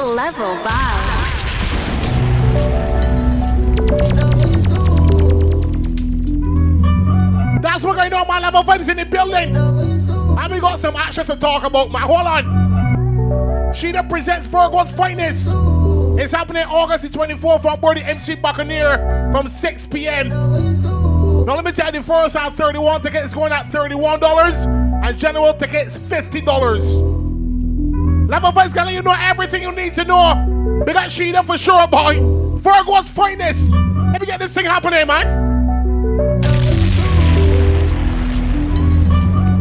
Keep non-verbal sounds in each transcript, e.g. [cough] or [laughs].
Level vibes. That's what going on, my level vibes in the building. And we got some action to talk about, man. Hold on. Sheeda presents Virgo's finest. It's happening August the 24th on board the MC Buccaneer from 6 p.m. Now let me tell you, the first out 31 tickets going at $31 and general tickets $50. Level Vibes gonna you know everything you need to know. We got Sheeda for sure, boy. Virgo's finest. Let me get this thing happening, man.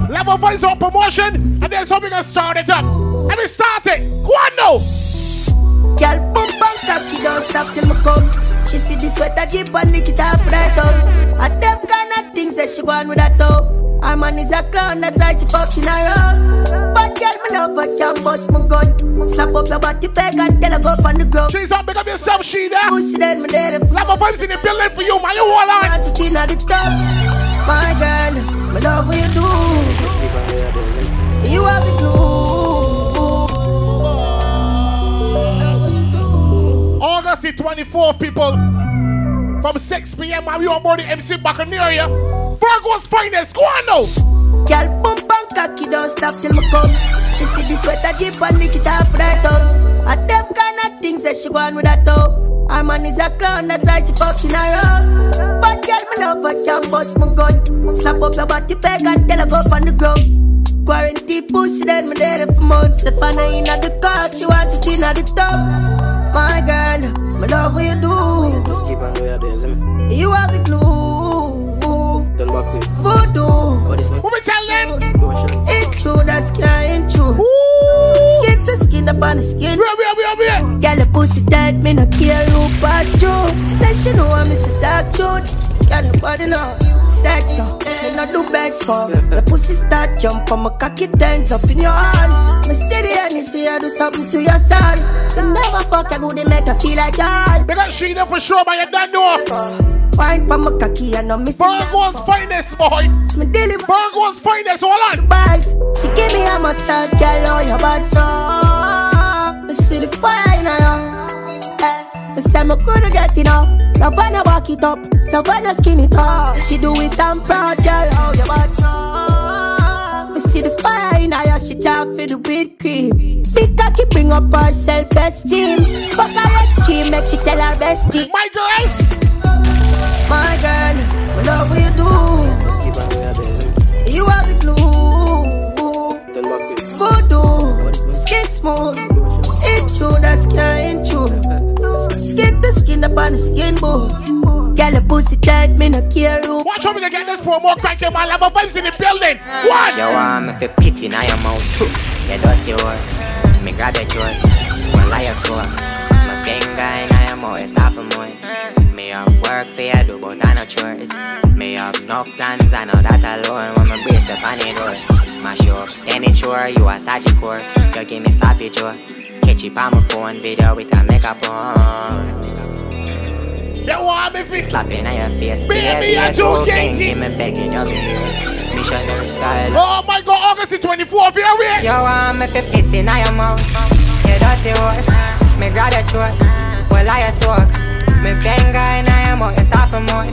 Level Vibes on promotion, and there's how we gonna start it up. Let me start it. Go on now. Girl, boom, bang, cocky, don't stop till me come. She see the sweater jeep and lick it off right out. And them kind of things that she want with that though. Our man is a clown, that's why she fucking around. But girl, me love her, can bust my gun. Slap up your body peg and tell her go on the ground. She's up, big up yourself, Sheeda. Pussy then me there. Level Vibes in the building for you, man. You hold on. Want to at the top. My girl, me love what you do. You have the glue. August the 24th, people. From 6 p.m. while we on board the MC Buccaneer. Virgo's finest. Go on now. Girl, boom, bang, cocky, don't stop till me come. She see the sweater jeep and lick it off right out. And them kind of things that she want with that though. Our man is a clown, that's why she fucking around. But girl, me love her, can bust my gun. Slap up your body peg and tell her go on the ground. Quarantine pussy, then me there for months. If I know in the car, she want it in the top. My girl, me love what you do. Just keep on doing your days. You have the glue. Turn back quick. What we tell them? motion. It's true, that's can't true. Skin to skin, up on the skin. Where, where, where, where? Girl, the pussy tight, me no care who pass through. She said she know I'm Mr. Dark Truth. Girl, your body know sex up. Me no do beg for. The pussy start jump on my cocky turns up in your hand. Me see the and you see I do something to your son. You never fuck a good, they make her feel like y'all. They got Sheeda for sure, but you don't know. Wine pa my cocky and no miss Virgo's finest, boy. Me deliver Virgo's finest. Hold on. bags. She give me a massage, girl, oh your bad so. Me see the fire in her. Eh, me say me coulda get enough. Love I walk it up, love I skin it up. She do it, I'm proud, girl, oh your bad so. Me see the fire in her, she try for the whipped cream. Big cocky bring up her self-esteem. Fuck her extreme, make she tell her bestie. My girl. My girl, me love what you do. Just keep on doing your. You have the glue. Turn back. Voodoo, skin smooth. It's true, that's can't true. Skin to skin up on the skin boots. Girl, a pussy tight, me no care who. Watch how we get this promo cranking, my level vibes in the building. One. You want me fi pity now your mouth too You dirty whore Me grab your throat One lie your soul My finger in It's not for more. Me have work for you do But I no chores. Me have enough plans I know that alone. When me brace up on the door Mash you up Then it's sure You a Sagicor You give me sloppy Joe Catch it on my phone Video with a makeup on You want me fi Slapping on your face Baby, too king. kinky. Give me begging your ears Missionary style. Oh my god, August the 24th, here we. You want me fi piss in your mouth. You dirty whore. Me grab your throat Well I soak Me finger in your mouth You start for more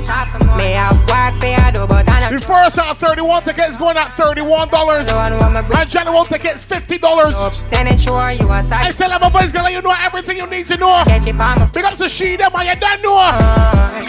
Me have work for you do But I The know first out 31 tickets going at $31. Don't want me And general tickets $50. Then sure you a I side I said level vibes gonna let you know everything you need to know. Catch it on my Big up to Sheeda, man, you don't know. Uh,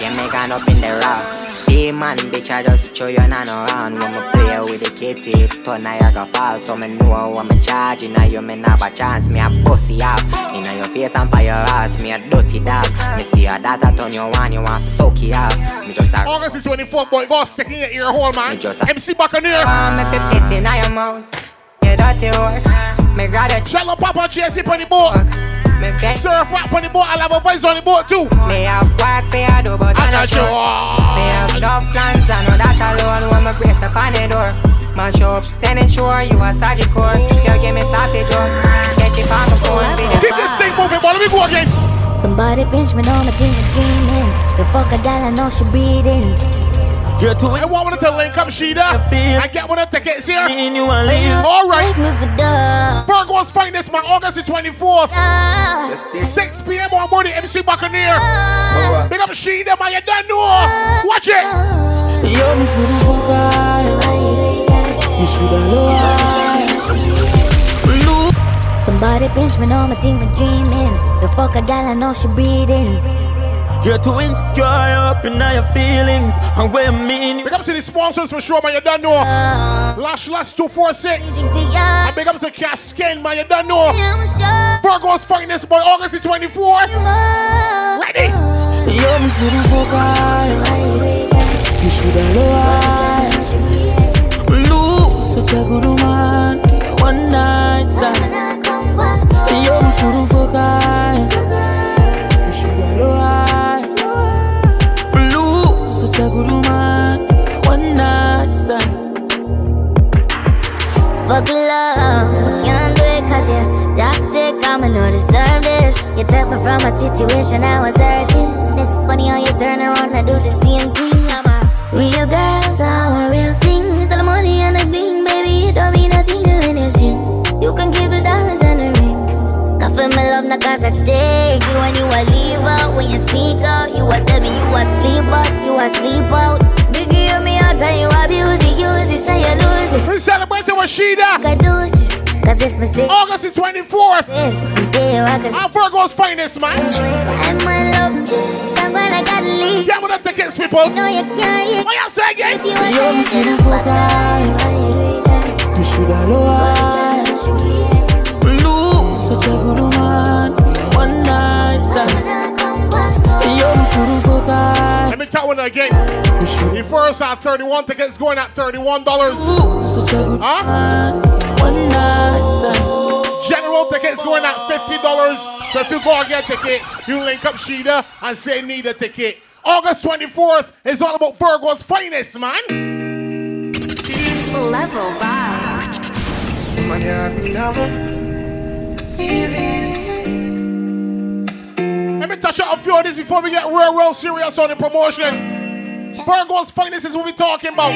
phone You gone up in the rock Demon bitch I just show you none around When me play with the kitty Turn Niagara fall So me know what me charging Now you me have a chance. Me a pussy off Inna your face and by your ass. Me a dirty dog. Me see your data turn you on You want to soak it off Me just a August the 24th, boy, go stick in your ear hole, man. Me just a- MC Buccaneer. Want me fi piss in your mouth. You dirty whore. Me grab your Jello on JC on the. Truck Me face Surf rap on the boat. I level vibes on the boat too. Me have work for you do But I I'm not not sure sure. Me have enough plans, I know that alone When me brace up on the door Mash up, then ensure you a Sagicor You give me stoppage up Catch it on my phone, video Keep this thing moving, boy. Let me go again. Somebody pinch me on my team dreaming. The fuck a gal I know she breathing. You're too I want one to link up, Sheeda. I get one of the tickets here. in you and. All right. Take me. Virgo's Finest, man, August the 24th, Ah, 6 p.m. on board the MC Buccaneer. Big up Sheeda, man, you don't know. Watch it. Yo, me shoulda fuck her. Me shoulda love Somebody pinch me on my team for dreaming. The fuck a gal, I know she breathing. You're too insecure up in your feelings. And where I mean you. Big up to the sponsors for sure, man, you don't know. Lash Lash 246. think for ya. And big up to Skin, man, you don't know. Virgo's Finest, boy, August the 24th. you are. Ready? Yo, me shoulda fuck her. Shoulda situation I was hurting. It's funny how you turn around and do the same thing. I'm a real girl, so I'm a real thing. So the money and the bling, baby, it don't mean nothing to innocent. You can keep the dollars and the ring. Cause for my love, not cause I take you when you a leave out. When you sneak out, you a tell me you a sleep out, you a sleep out. Biggie, you me out and you abuse it, use it, say you lose it. We celebrating with Sheeda. I do this, cause if I stay, August the 24th. I stay, I can Our Virgo's Finest, man. I'm in love too. That's when I gotta leave. Yeah, with the tickets, people. No, you can't hit. What you say again? You want to, me you shoulda should fuck her. Me shoulda love her. Such a good woman. One night stand. Yo, me shoulda fuck her. Let me tell one again. Me The first at 31 tickets going at $31. Ooh, such a good Huh? One night stand. General tickets going at $50. So if you go and get a ticket, you link up Sheeda and say need a ticket. August 24th is all about Virgo's finest, man. Level vibes. Man, you have me Let me touch on a few of these before we get real, real serious on the promotion. Virgo's is what we're talking about.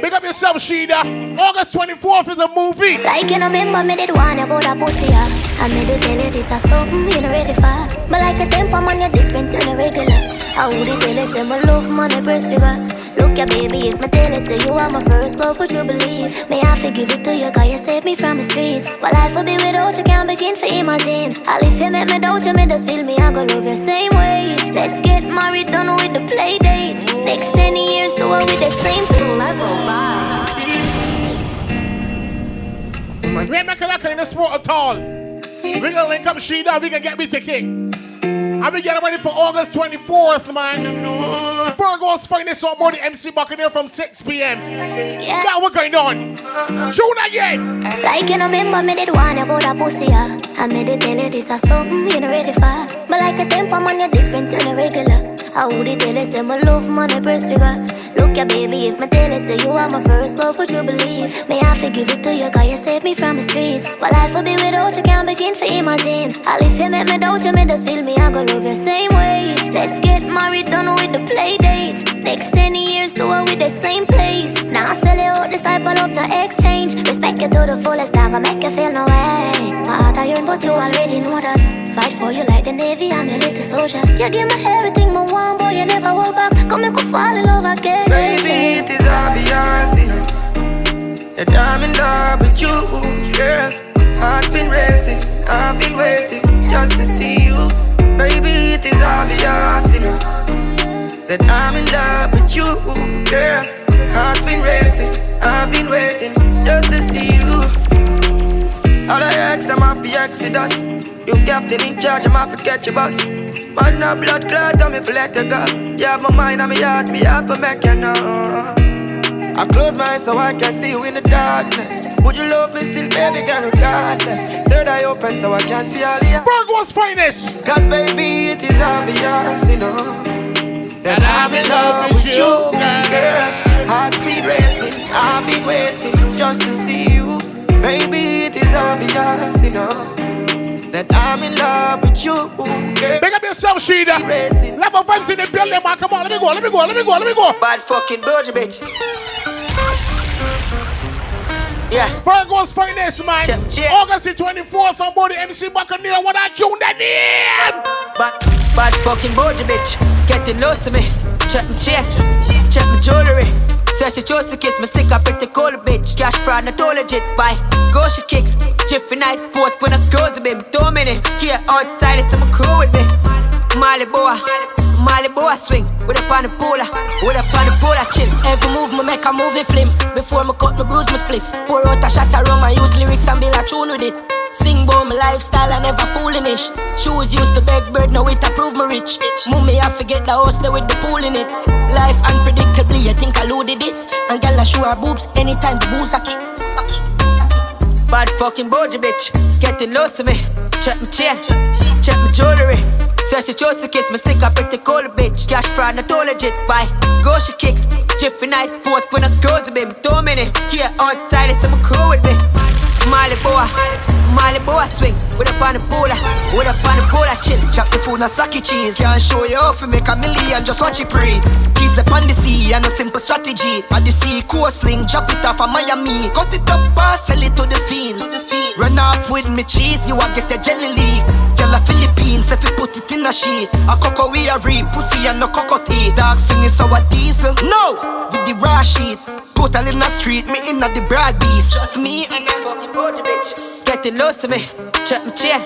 Big up yourself, Sheeda. August 24th is a movie. Like you know, remember me did one about a pussy. I made tell you this is something you know ready for. But like your temper, man, you're different than a regular. I would tell you, say my love, I press trigger. Look ya, baby, if my tell say you are my first love, would you believe? May I forgive it to you, cause you saved me from the streets. Well, life will be without you, can't begin to imagine. All if you make me doubt you, me just feel me, I go love you same way. Let's get married, done with the play dates. Next 10 years, do it with the same Level vibes. We ain't making that kind of sport at all. We gonna link up Sheeda, we can get me ticket. And be getting ready for August 24th, man. Virgo's finest on board the MC Buccaneer from 6 p.m. Yeah. Now what going on? June again. Like you know, remember me did one about a pussy, yeah. I made it tell you this is something you know ready for. But like your temper, man, you're different than a regular. I would it tell you, say my love, I press trigger. Look ya, baby, if my you, say you are my first love, would you believe? May I forgive it to you, cause you saved me from the streets. Well, life will be without you, can't begin to imagine. All if you make me doubt you, me just feel me, I go love you same way. Let's get married, done with the play dates. Next 10 years, do it with the same place. Now I sell you out this type of love, no exchange. Respect you to the fullest, not gonna make you feel no way. My heart I yearn, but you already know that. Fight for you like the Navy, I'm your little soldier. You give me everything, my one boy, you never hold back. Come make me fall in love again. Baby, it is obvious, you know That I'm in love with you, girl Heart's been racing, I've been waiting just to see you Baby, it is obvious, you know That I'm in love with you, girl Heart's been racing, I've been waiting just to see you All I ask them off the exodus. You captain in charge, I'm off to catch your bus. Man, no blood clot, I'm if let you go You have my mind and my heart, me have to make you know. I close my eyes so I can see you in the darkness. Would you love me still, baby girl, regardless? Third eye open so I can see all the Virgo's finest. Cause baby, it is obvious, you know That I'm in love with you, girl. Heart speed racing, I've been waiting just to see you. Baby, it is obvious, you know that I'm in love with you, girl. Big up yourself, Sheeda. Racing. Level vibes in the building, man. Come on, let me go, let me go, let me go, let me go. Bad fucking bougie bitch. Yeah. Virgo's finest, man. Check, check. August the 24th on board the MC Buccaneer. What I tune that name? Bad, bad fucking bougie bitch. Getting lost to me. Check my check. Check my jewelry. Says she chose to kiss me, stick up pretty cool bitch. Cash fraud, not all legit. Bye. Go she kicks. Jiffy nice sport when I close a bit. Two minutes. Here outside, it's some crew with me. Molly boy. Ah. Malibu I swing with a pan pool, with a pan pool chill. Every move me make a movie film. Before me cut me bruise me spliff. Pour out a shot of rum, I use lyrics and build a tune with it. Sing about my lifestyle, I never foolish. Shoes used to beg bird, now it approve me rich. Mummy, I forget the house there with the pool in it. Life unpredictably, I think I loaded this. And girl, I show her boobs anytime the booze a kick. Bad fucking bougie bitch, getting lost to me. Check my chain, check my jewelry. Says she chose to kiss me, stick up pretty cool bitch. Cash fraud, not all legit. Bye. Go she kicks, Jiffy nice sport when I close a bit. Two minutes, here outside, it's some crew with me. Boy, Molly boy swing with a pan pool, with a pan pool chill. Chop the food and stacky cheese. Can't show you to make a million, just watch it pray. Keys the on the sea and a simple strategy. At the sea coastling, drop it off of Miami. Cut it up and sell it to the fiends. Run off with me cheese, you a get a jelly. Girl a Philippines, if you put it in a sheet. A cocoa we a reap, pussy and no cocotte. Dog swinging so a diesel. No, car sheet. Total in the street, me in the broad beast. Just me and that fucking poacher bitch. Getting lost to me. Check my chain,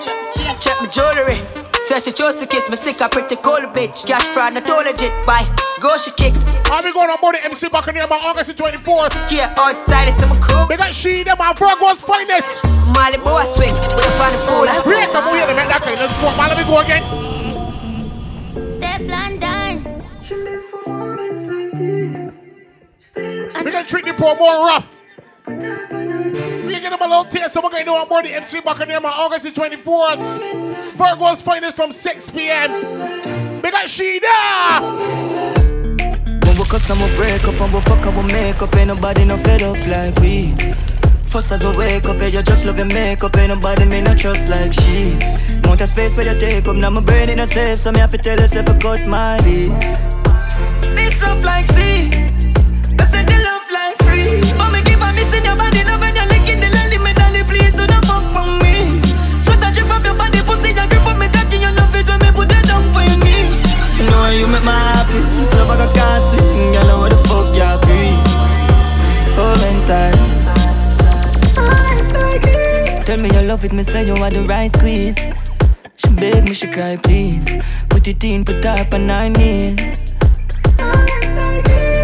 check my jewelry. Says she chose to kiss me sick, I pretty cold bitch. Cash fraud, not all legit, bye. Go she kicks. I be going on money, MC back in here by August 24th. Yeah, outside it's my cool. They got she, them, frog was finest. Malibu, I swing, but I'm on the pool. Break, I'm going to make that thing. Let's go. Let me go again. We can treat the poor more rough. We get them a little taste. So we're going to do on board the MC Buccaneer on August the 24th. Virgo's finest from 6 p.m. Big up Sheeda. When we cuss and we break up we fuck up we make up Ain't nobody no fed up like we First as we wake up, yeah, you just love your makeup Ain't nobody me no trust like she Want a space where you take up Now my brain in a safe So me have to tell yourself I cut my beat This rough like sea Tell me you love it, me say you are the right squeeze. She beg me, she cry, please. Put it in, put up on nine knees. And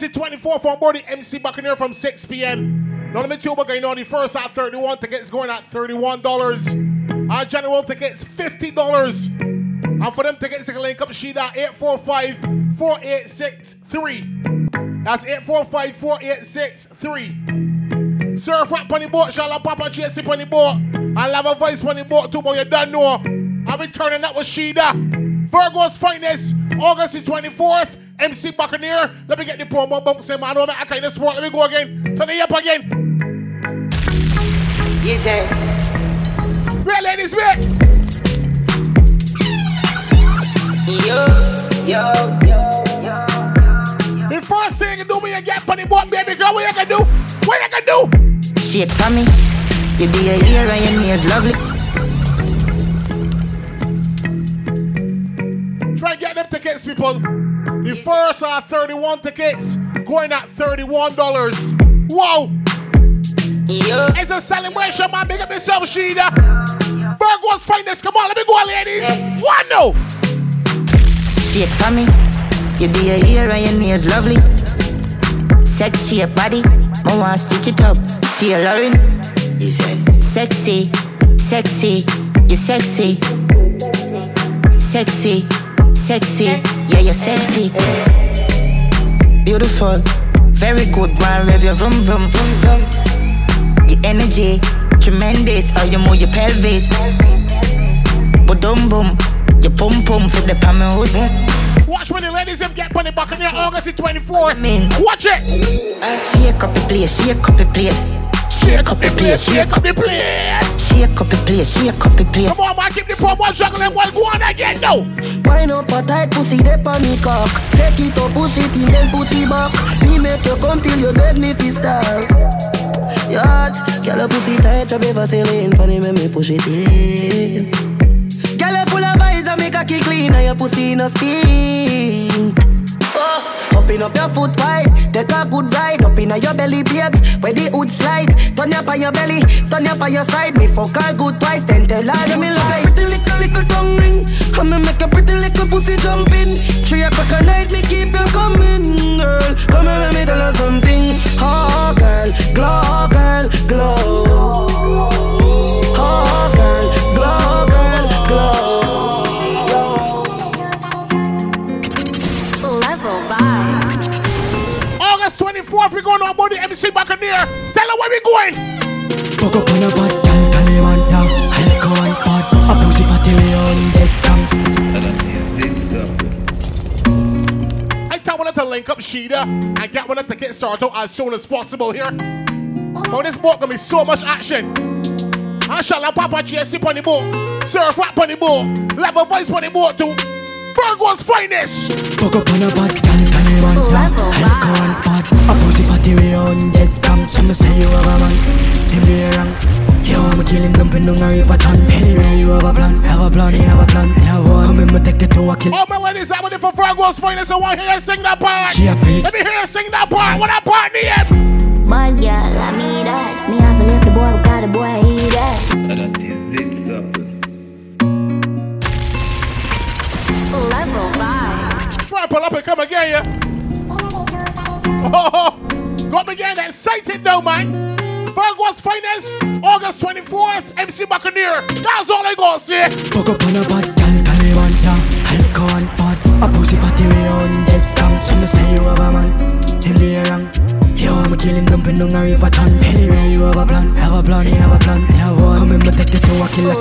The 24th on board the MC Buccaneer from 6 p.m. Me tell you going on the first at 31. Tickets going at $31. Our general tickets $50. And for them tickets, you can link up Sheeda 845-4863. That's 845-4863. Surf rap on the boat, shall I pop and chase on the boat. I'll have a voice on the boat too, but you don't know. I'll be turning up with Sheeda. Virgo's finest, August the 24th. MC Buccaneer. Let me get the promo bump. Say, man, I don't make a kind of sport. Let me go again. Turn it up again. Easy. Real ladies, back. Yo, yo, yo, yo. The first thing you do when you get money, boy, baby girl, what you gonna do? What you gonna do? Shit for me. You be a ear and your nails lovely. Try and get them tickets, people. The first are 31 tickets, going at $31. Wow! Yeah. It's a celebration, man. Big up yourself, Sheeda. Virgo's finest. Come on, let me go, ladies. One, no. Shit for me. You be a and your nails lovely. Sexy your body. I want stitch it up. Tailoring. You said sexy, sexy, you're sexy, sexy, sexy. Yeah, you're sexy. Beautiful, very good. Man, Love your vroom vroom vroom vroom. Your energy, tremendous. How you move your pelvis. But boom boom, your pum pum for the palm hood. Watch when the ladies them get money back in there August the 24th. Man. Watch it. Shake up the place, shake up the place. Shake up the place, shake up the place. Shake up the place, shake up the place. Come on, man, keep the promo juggling while go on again now. Wind up a tight pussy, dey on me cock. Take it up, push it in, then put it back. Me make you come till you beg me fi stop. Yard, girl, a pussy tight, up Vaseline. Funny when me push it in. Girl, you full of eyes, I make a kick clean, and your pussy no stink. Open up your foot wide, take a good ride Up inna your belly, babes, where the hood slide. Turn up on your belly, turn up on your side. Me fuck her good twice, then tell her let me like Pretty little, little tongue ring. I'ma make a pretty little pussy jump in. Three o'clock at night, me keep you coming Girl, come here, let me tell you something. Oh, girl, glow, girl, glow 24th, we're going to about the MC Buccaneer. Tell her where we going. Fuck up on a bad gal, Taliban down Alcohol and pot, a pussy fatty way on dead comes I tell one to link up Sheeda and get one to get started as soon as possible here. Oh, this boat gonna be so much action. Inshallah, Papa GSC on the boat, Surf Rap on the boat, Level Voice on the boat too. Virgo's finest. Fuck up on a bad gal, Taliban down Level Alcohol pot, on dead comes Some say you have a man, him be wrong Yo, I'ma kill him dumping down a river ton Anyway, you have a plan, have a plan, you have a plan, you have one Come in, me take it to a kill All my ladies out there for Virgo's finest. I want to hear you sing that part. She a freak. Let me hear you sing that part. What that part name? Bad girl, I mean that. Me have to leave the boy because the boy he that. Level 5 Try and pull up and come again, yeah. Oh, oh, oh, oh. Got me getting excited now, man. Virgo's finest, August 24th, MC Buccaneer. That's all I gotta say. Up on a bad pot, a pussy on dead. Some say you have a man, him be wrong. Yo, I'ma kill him dumping down a ton Anyway, you have a plan, have a plan, you have a plan, you have one. Come in, me take a killer,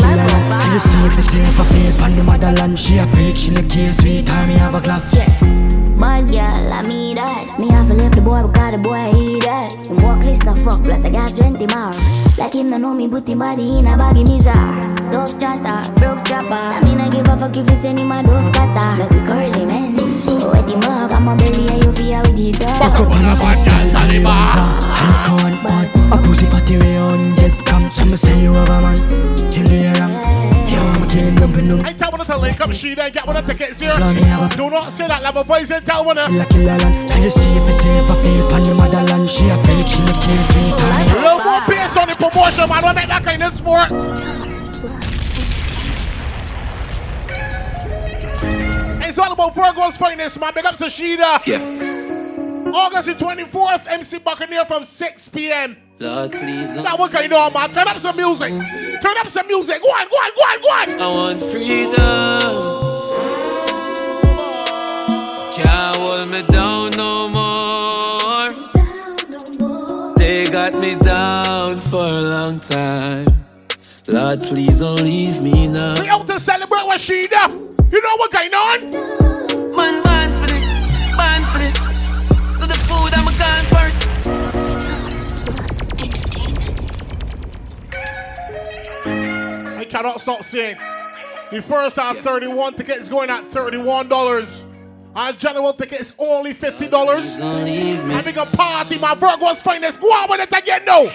you see if you see if I feel pan the motherland. She a she no sweet time, me have a clock. Yeah. Bad girl, I mean that. Me have leave the boy because the boy he that. Him walk list no fuck, plus I got strength him. Like him no know me, put him body in a baggy mizar. Dove chatter, broke chopper. I mean I give a fuck if you send him a dove cutter. Make we curly man. So wet him up, I'm a belly and you feel with the dog. Fuck up on a bad Taliban down Alcohol and pot, a pussy fatty way on dead comes Some say you have a man, him be wrong Yo, I'ma kill him dumping down I tell one to link up Sheeda and get one of the tickets here. Plan, a Do not say that level voice and tell one to. Killer, killer land And you see if you see if I feel pan the motherland She a freak, she no care, sweet time Little more bass on the promotion, man. Don't make that kind of sport. It's all about Virgo's finest, man. Big up to Sheeda. Yeah. August the 24th, MC Buccaneer from 6 p.m. Lord, please. Now what can you do, man? Turn up some music. Turn up some music. Go on, go on, go on, go on. I want freedom. Can't hold me down no more. They got me down for a long time. Lord, please don't leave me now. We out to celebrate with Sheeda. You know what going on? Man, ban for this, ban for this. So the food I'm gone for. Cannot stop saying. The first half 31 tickets going at $31. Our general ticket is only $50. And we can party, my Virgo's finest. Go on with it again. I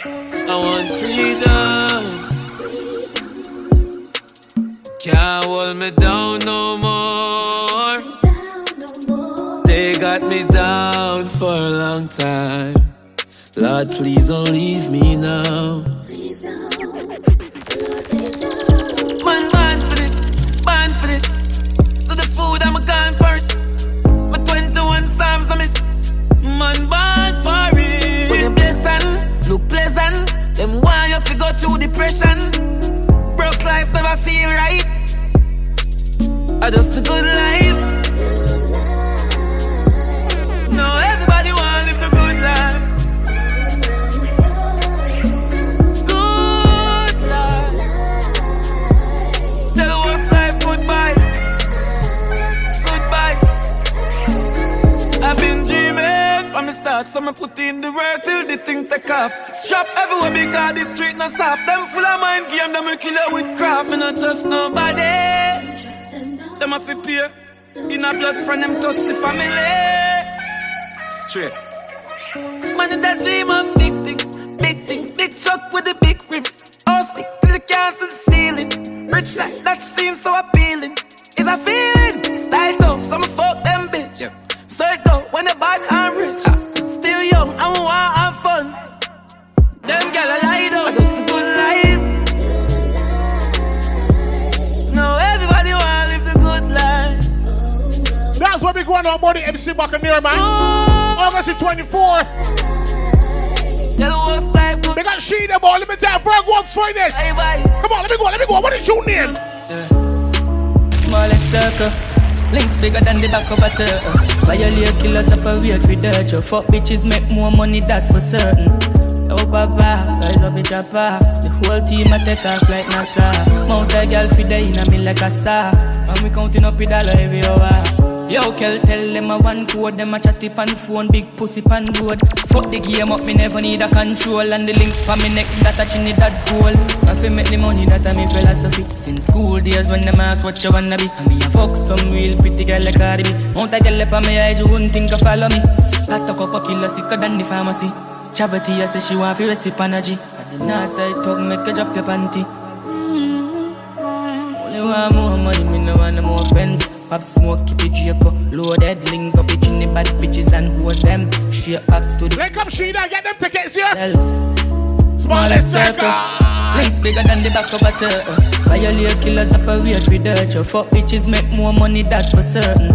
want freedom. Can't hold me down no more. They got me down for a long time. Lord, please don't leave me now. Please now. Man, born for this, born for this. So the food I'm a gone for it. My 21 Psalms I miss. Man, born for it. With a blessing, look pleasant. Them why you fi go through depression. Broke life never feel right. I just a good life. Start, so me put in the work till the thing take off. Strap everywhere because the street no soft. Them full of mind game, them will kill with craft. Me not trust nobody. Them a fi pay. In a blood from them touch the family. Straight. Man in that dream of big things, big things, big truck with the big rims. All stick till the cans to the ceiling. Rich life that seems so appealing. Is a feeling, style tough, so I'ma fuck them bitch. So it go when the bad and rich. Going on board the MC Buccaneer, man. August the 24th. They got Sheeda Ball, let me tell you, Virgo's finest. Come on, let me go, let me go. What is your name? Smallest circle. Links bigger than the back of a turtle. Violate killers separate for dirt. You fuck bitches make more money, that's for certain. Oh papa, rise up the chopper. The whole team a take off like NASA. Mount a girl day in a me like a saw. And we counting up the dollar every hour. Yo, Kel, tell them a one code, them a chatty pan phone, big pussy pan road. Fuck the game up, me never need a control. And the link pa me neck, that a chinny that goal. I fi make the money, that a me philosophy. Since school days when them ask what you wanna be. I me a fuck some real pretty girl like Cardi B. Mount a girl up on me eyes, you wouldn't think of follow me. I talk up a killer sicker than the pharmacy. Chavity, I say she want fi recipe energy. At the north side talk, make her drop your panty. Mm-hmm. Only want more money, me no want no more friends. Pop smoke, keep it Draco. Loaded, link up it in the bad bitches and who's them. Straight back to the. Link up Sheeda, get them tickets here. Smallest circle. Links bigger than the back of a turtle. Violate killers separate with dirt. You fuck bitches make more money, that's for certain.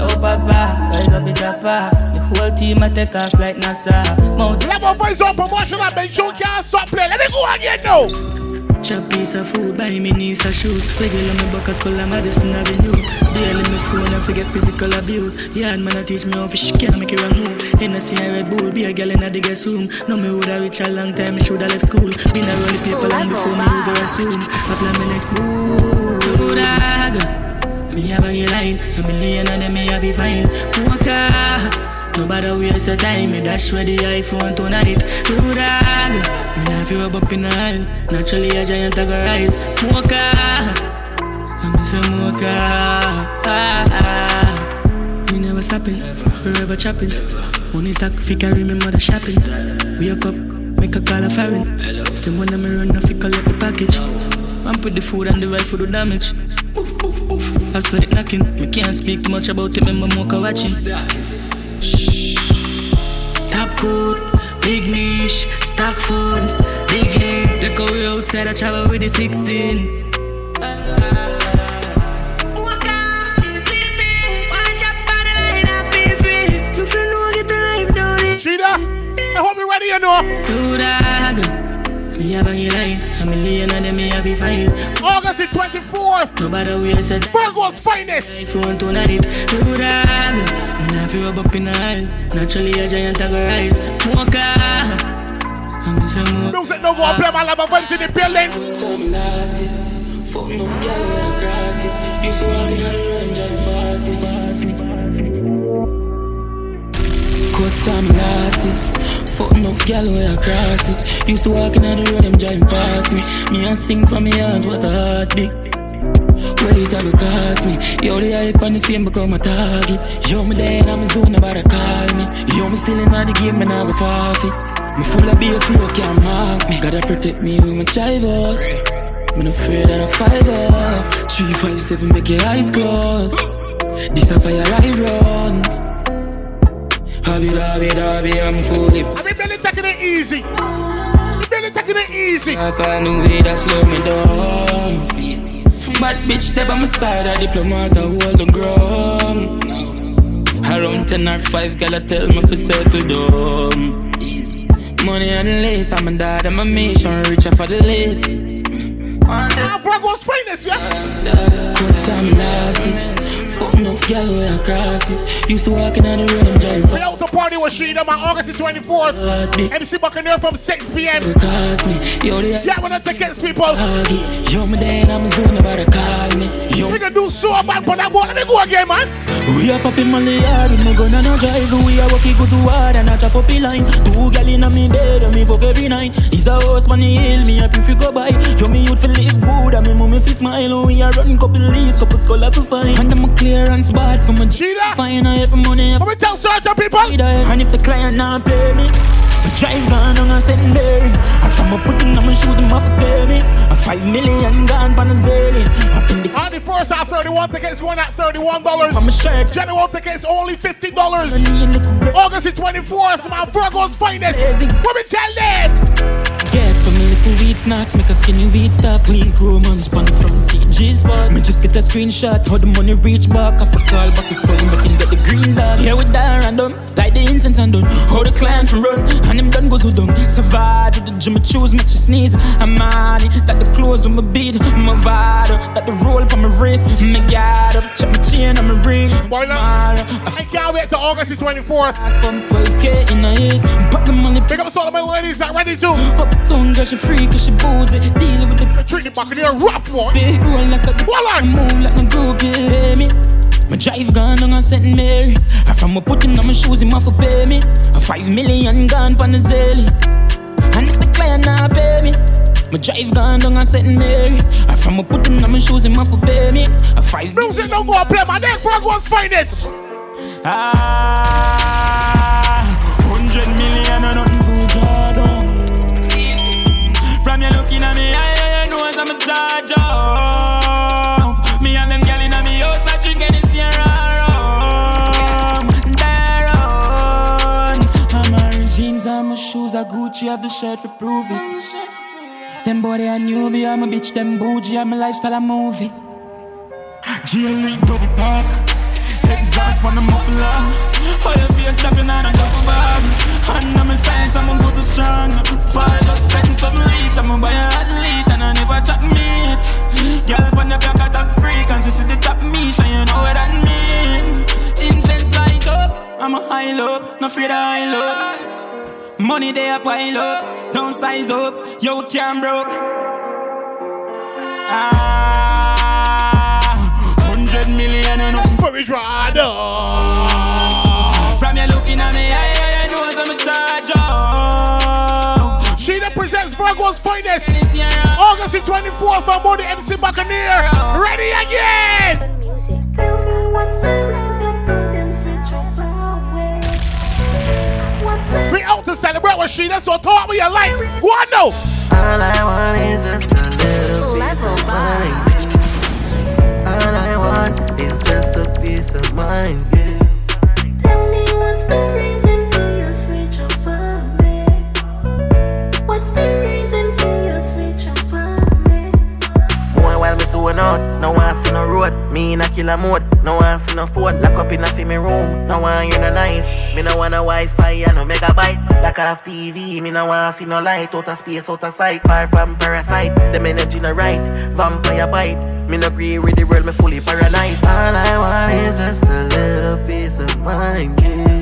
Oh papa, rise up the chopper. The whole team a take off like NASA. Mount Level boys on promotion, I bet you can't stop playing. Let me go again now. Chop piece of food, buy me knees of shoes. Regular me buckers, color Madison Avenue. Daily me phone, I forget physical abuse. Yeah, man, I teach me how fish can make it wrong move. Hennessy and Red Bull, be a girl in the guest room. No me woulda reach a long time, me shoulda left school. Been a roll people long before me use the restroom. I plan my next move. Me have a line, a million of them me have be fine. Walker. Nobody waste your time, me dash with the iPhone tonight. You dog, me not feel rub up in the aisle. Naturally a giant I go rise. Mocha, I miss a mocha. We never stopping, forever chopping. Money stack, fi carry me mother shopping. Wake up, make a call a foreign. Same one me run off, fi collect the package. Man put the food and the right for the damage. I saw it knocking. Me can't speak much about it, remember Mocha watching. Top good, big niche, stock food, big league. They go way outside, I travel with the 16. Sheeda, I hope you're ready, you know. You dog. Me have a line, a million of them me have a fine. August the 24th. Nobody wears a Virgo's finest. tonight. You dog. Me not feel up in the aisle. Naturally a giant I go rise. Mocha. I miss a mocha. Music no go and play my love vibes in the building. Fuck no girl wear glasses. Used to walk in the range and pass it, it. Cut time glasses. Fuck enough gal wear crosses. Used to walk in the road, them driving past me. Me and sing for me heart, what a heartbeat. Wait, I go cost me. Yo, the hype and the fame become a target. Yo, me dead, I'm a zone, nobody call me. Yo, me still in the game, and I go forfeit. Me full of beer flow, can't mark me. Gotta protect me with my child. I'm afraid that I fight up. Three, five, seven, make your eyes close. This a fire I runs. Hobby, hobby, hobby, I'm fully. I mean, Billy taking it easy. Billy taking it easy. That's a new way that slow me down. Bad bitch, they by my side, a diplomat, I hold the ground. Around 10 or 5, girl, I tell me for settle down. Money and lace, I'm a dad, I'm a mission, reach for the lids. Ah, Virgo's finest, yeah? Cut time losses. Fuck enough gal where I crosses. Used to walk in on the road and drive. We out to party with Sheeda on August the 24th. MC Buccaneer from 6 p.m. Yeah, when I tickets, people. Yo, my dad, I'm zone about to call me. Yo, we can do so bad, but that boy, let me go again, man. We are popping money hard, we no gun and no drive. We are walking go so hard and a chop up line. Two gal in me bed, and me fuck every night. He's a horse, money hill, me happy if you go by. Yo, me youth for live good, and me mummy fi smile. We are run couple leads, couple skull to find. And I'm a clearance bad for my Cheetah. Fine, I have money. Let me tell certain people. And if the client not pay me, I drive gone on a. Mary. And from a putting on my shoes, I must pay me. A five million gone pan a zillion. On the first at 31 tickets going at $31. I'm a shirt. General tickets only $50. August the 24th, my Virgo's finest. What me tell them? Get from me little weed snacks, make a skinny weed stop. Clean crew man spun from CG spot. Me just get a screenshot, how the money reach back. I call back the skull, make him get the green dot. Here with that random, like the incense and done. How the client from run, and him done goes who done. Survive the gym, choose, make you sneeze. I'm money, that the clothes on my beat, my vital, that the roll on my wrist. Me got up, check my chain on my ring. Boy, I can't wait till August the 24th. Pump 12k in a hit, pop the money. Pick up all of my ladies that ready to. Up tongue, girl, she free, cause she boozy. Deal with the treat it back in here, rough one. Big roll like a Hold move like no group, you hear me? My drive gone on a St. Mary. I from a putting on my shoes, him off for pay me. A five million gone pan the zelly. And if the client not pay me. My drive gone on a St. Mary. I from a putting on my shoes, him off for pay me. A five Music don't go play, my neck Virgo's finest. Ah, have the shirt for prove it. Them body I knew me, I'm a bitch, them bougie, I'm a lifestyle, a movie. G-Elite double pop, exhaust on the muffler. Fire beer chopping on a duffel bag. And I'm in science, I'm gonna go so strong. Paul just setting some leads, I'm gonna buy a athlete and I never chat meat. Girl, on the block, I top freak, and she see the top me, so you know what that mean. Incense light up, I'm a high up, no afraid of high looks. Money they a pile up, don't size up, yo can't broke. Ah, hundred million and nothing for me From you looking at me, I, I, know I'm a charge up. Sheeda presents Virgo's finest. August the 24th on board the MC Buccaneer. Ready again. Out to celebrate with Sheeda, so talk me your life. Go on now. All I want is just a little piece of mind. All I want is just a piece of mind. Yeah. Tell me what's the reason for your switch up on me? What's the reason for your switch up on me? Boy, while me zone out, no see no road. Me in a killer mode, no one see no phone. Lock up in a room, no one you no nice. Me no want a Wi-Fi and no megabyte. Like have TV, me no want see no light. Space, out of sight. Far from parasite, them energy no right. Vampire bite. Me no agree with the world, me fully paralyzed. All I want is just a little piece of mind, yeah.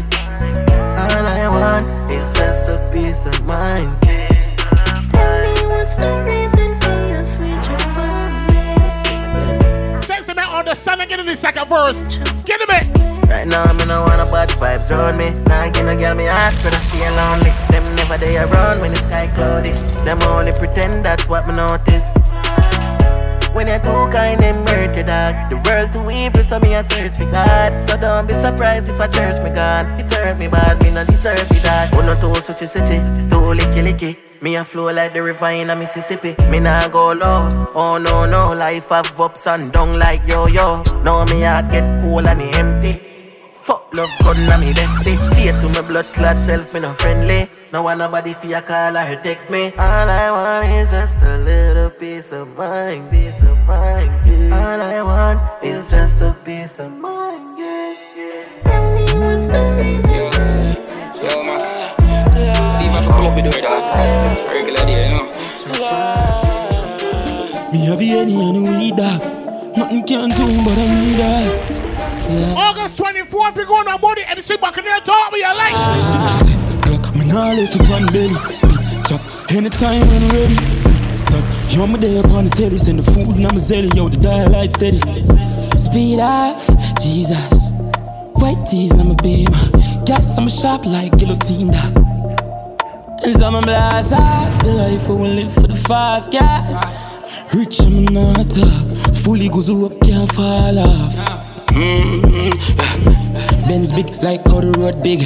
All I want is just a piece of mind, yeah. Tell me what's the understand again in the second verse. Get it. Right now, me no want a one bad vibes around me. Now, nah, give no girl me heart, but I stay lonely. Them never they around when the sky cloudy. Them only pretend that's what me notice. When you're too kind and murder dog. The world too evil, so me a search for God. So don't be surprised if I church me God. It hurt me bad, me not deserve it that. Oh no to switch city, too licky licky. Me a flow like the river in a Mississippi. Me nah go low. Oh no no, life have ups and down like yo yo. Now me heart get cool and empty. Fuck love gun na me bestie. Stay to my blood clad self, me no friendly. No want nobody your call or text me. All I want is just a little piece of mind, piece of mind. Yeah. All I want is just a piece of mind. Yeah. Tell me what's the reason Me have any and weed dog. Nothing can do but I need that. Yeah. August 24th, we're going to body MC Buccaneer talk me, you like. Glock, me nah left it on belly. Big chop, anytime when ready. Sick, suck, yo, me there upon the telly. Send the food and I'm a zelly, yo, the dial light steady. Speed off, Jesus. White tees and I'm a beam. Gas, I'm a shop like guillotine dog. And some of blast out the life I will live for the fast cash. Rich, I'm not talk. Fully goes up, can't fall off. Mm-hmm. Benz big like how the road big.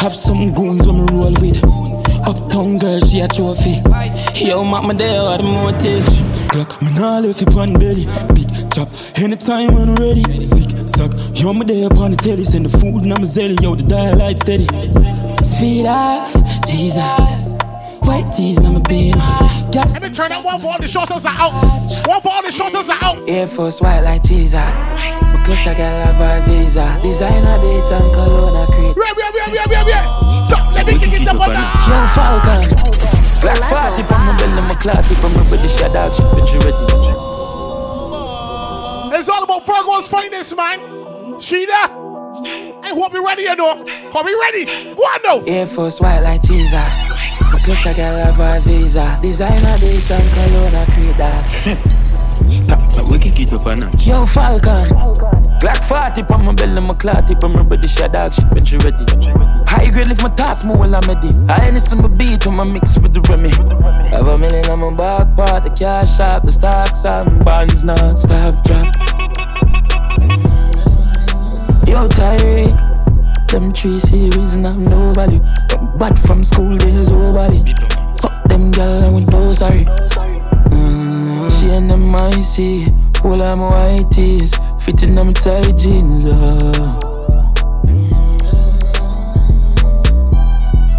Have some goons when me roll with. Uptown girl, she a trophy. Yo, mama, there are the motive. Clock, me nah left it on belly. Big chop, anytime when ready. Sick, suck, yo, me there upon the telly. Send the food and I'm a zelly, yo, the dial light steady. Speed off, Jesus. White tees and I'm a beam. Gas. Let me turn that one for all the shorters are out. One for all the shorters are out. Air Force white like cheese. My clutch I got lava visa. Designer beat and Kelowna creep. Yeah, yeah, yeah, yeah, yeah, yeah. Stop, let me kick it up on that. Yo, Falcon. Black 40 from my belly, my cloth from my body, shut out, shit, bitch, you ready? It's all about Virgo's finest, man. She Sheeda. I hope you ready, you know. Come we ready. Go on now. Air Force white like cheese. My clutch I got lava visa. Designer beat and Kelowna creep that. [laughs] Stop, like we kick it up and Yo, Falcon. Glock 40 from my belly, my cloth tip, I'm ready, shut out, shit, bitch, you ready? High grade lift my task, more while I'm ready. I ain't some beat when I mix with the Remy. Have a million on my back part, the cash out, the stocks out, bonds non stop drop. Yo, Tyreek, them three series and I'm no value. But from school days, oh body. Fuck them gal, I went no sorry. Mm, she and them icy, all I'm white tees, fitting them tight jeans. Uh.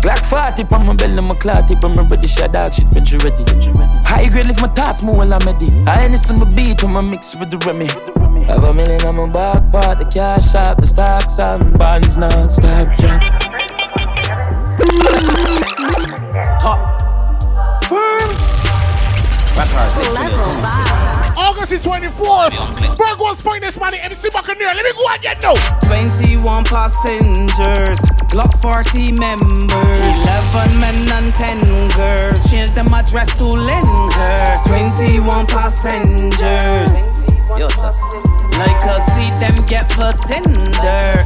Glock 40 on my belly, my cloth tip, I'm ready, shot dog shit, bitch, you ready? High grade lift my task, more while I'm ready. I ain't some beat when I mix with the Remy. Have a million on my back part, the cash out, the stocks out, bonds non stop drop. Top. Firm. August the 24th. Virgo's finest money, MC Buccaneer. Let me go again now. 21 passengers, Glock 40 members, 11 men and 10 girls. Change them address to Lyndhurst. 21 passengers. Yo. Like I see them get put in there.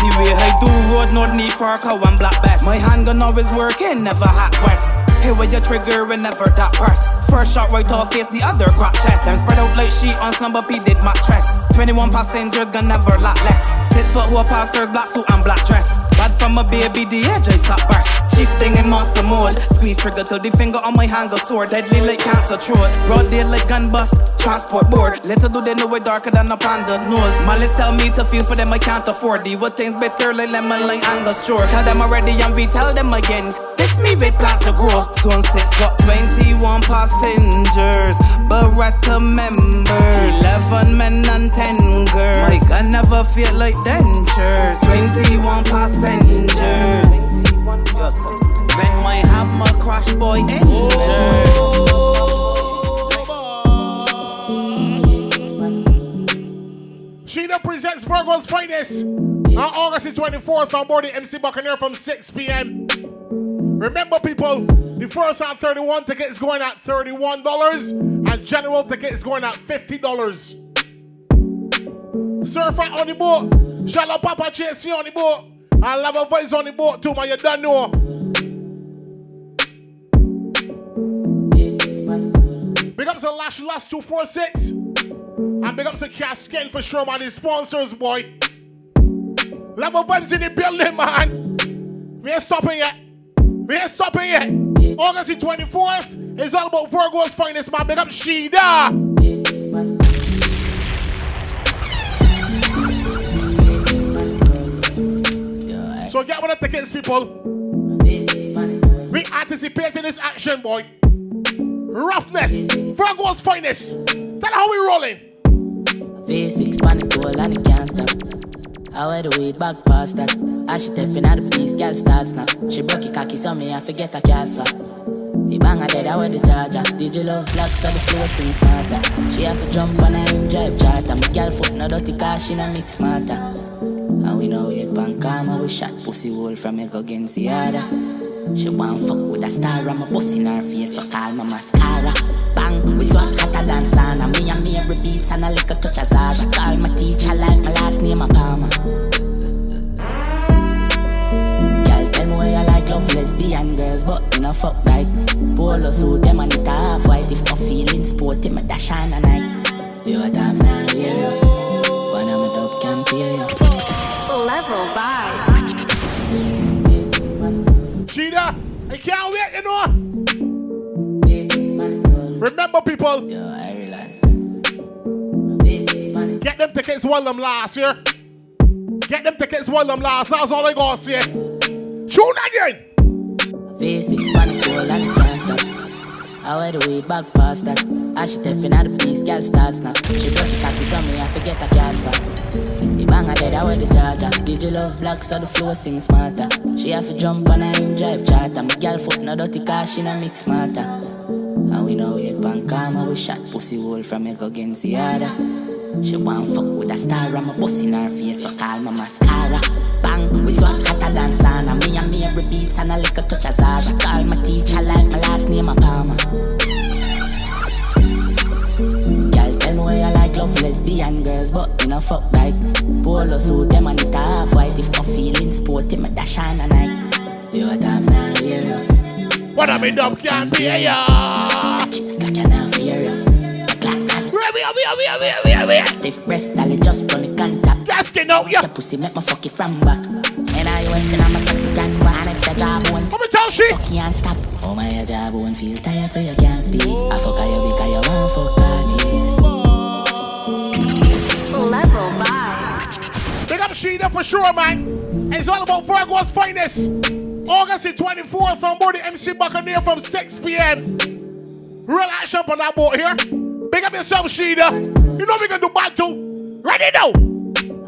The way I do road, no need for a and black best. My handgun always working, never hot west. Hey, where your trigger and never that press. First shot right off face, the other crack chest. Them spread out like sheet on slumber did mattress. 21 passengers gonna never lot less. Six foot who pastors, black suit and black dress. Bad from a baby, the edge I stop burst. Chief thing in monster mode. Squeeze trigger till the finger on my hand go sore. Deadly like cancer throat. Broad day like gun bust. Transport board. Little do they know it darker than a panda nose. Malice tell me to feel for them I can't afford. The what things better like lemon like Angus shore. Tell them already and we tell them again. This me with plans to grow. Zone 6 got 21 passengers. Beretta members. 11 men and 10 girls. My gun never feel like dentures. 21 passengers. On August 24th, I'm boarding MC Buccaneer from 6 p.m. Remember, people, the first at 31 ticket is going at $31 and general ticket is going at $50. Surfer on the boat, shallow Papa JC on the boat, I love a voice on the boat too, man. You don't know. Big ups to Lash Last 246 and big ups to Cascade for sure, man. The sponsors, boy. Level vibes in the building, man. We ain't stopping yet. We ain't stopping yet. August the 24th is all about Virgo's finest, man. Big up Sheeda. So get one of the tickets, people. We anticipating this action, boy. Roughness, Virgo's finest. Tell how we rolling. V6 panic and it can't stop. I wear the weed back past that. As she stepping out the piece, girl start snap. She broke it cocky, so me I forget a cast for. He bang her dead, I wear the charger. Did you love black, so the flow sing smarter. She have to jump on a him drive charter. My girl foot no dirty car, she no mix smarter. And we know it pan karma, we shot pussy hole from me go against the other. She want fuck with a star, I'm a bust in her face, so call my mascara. Bang, we swap hotter than sauna. Me and me every beats and a little touch of Zara. She call my teacher like my last name, a Palmer. Girl, tell me where you like love lesbian girls, but you know fuck like polo suit them and it half white. If my feelings sporty, me dash on a night. You a damn now, hear you. One of my dope can pay you. Remember, people. Get them tickets while them last here. Get them tickets while them last. That's all I gotta say. Tune again. V6 panic goal and it can't stop. I wear the weed back past that. As she stepping out the piece, girl start snap. She broke it cocky, so me I forget a cast for. The bang her dead, I wear the charger. Did you love black, so the flow sing smarter. She have to jump on a him drive charter. My girl foot no dirty car, she no mix smarter. And we know it pan karma, we shot pussy hole from me go against the other. She want fuck with a star, I'm a bust in her face, so call my mascara. Bang, we swap hotter than sauna. Me and me beats and a little touch of Zara. She call my teacher like my last name, a Palmer. Where you like love lesbian girls, but you know fuck like polo suit them and it half white. If my feelings sporty, me dash on a night. You damn now hear ya. What I mean, dub can't pay ya. Got you now fear ya. Stiff breast, dolly just run the contact. Yes, get out, yeah. Your pussy make me fuck it from back. And I was and I'm a cut to grand one if the job won't. Come and tell she. Fuck can't stop. Oh my your job won't feel tired so you can't speak. I fuck you because you want fuck artists. Level vibes. Big up Sheeda for sure, man. It's all about Virgo's finest. August the 24th on board the MC Buccaneer from 6 p.m. Real action up on that boat here. Big up yourself, Sheeda. You know we can do bad too. Ready now.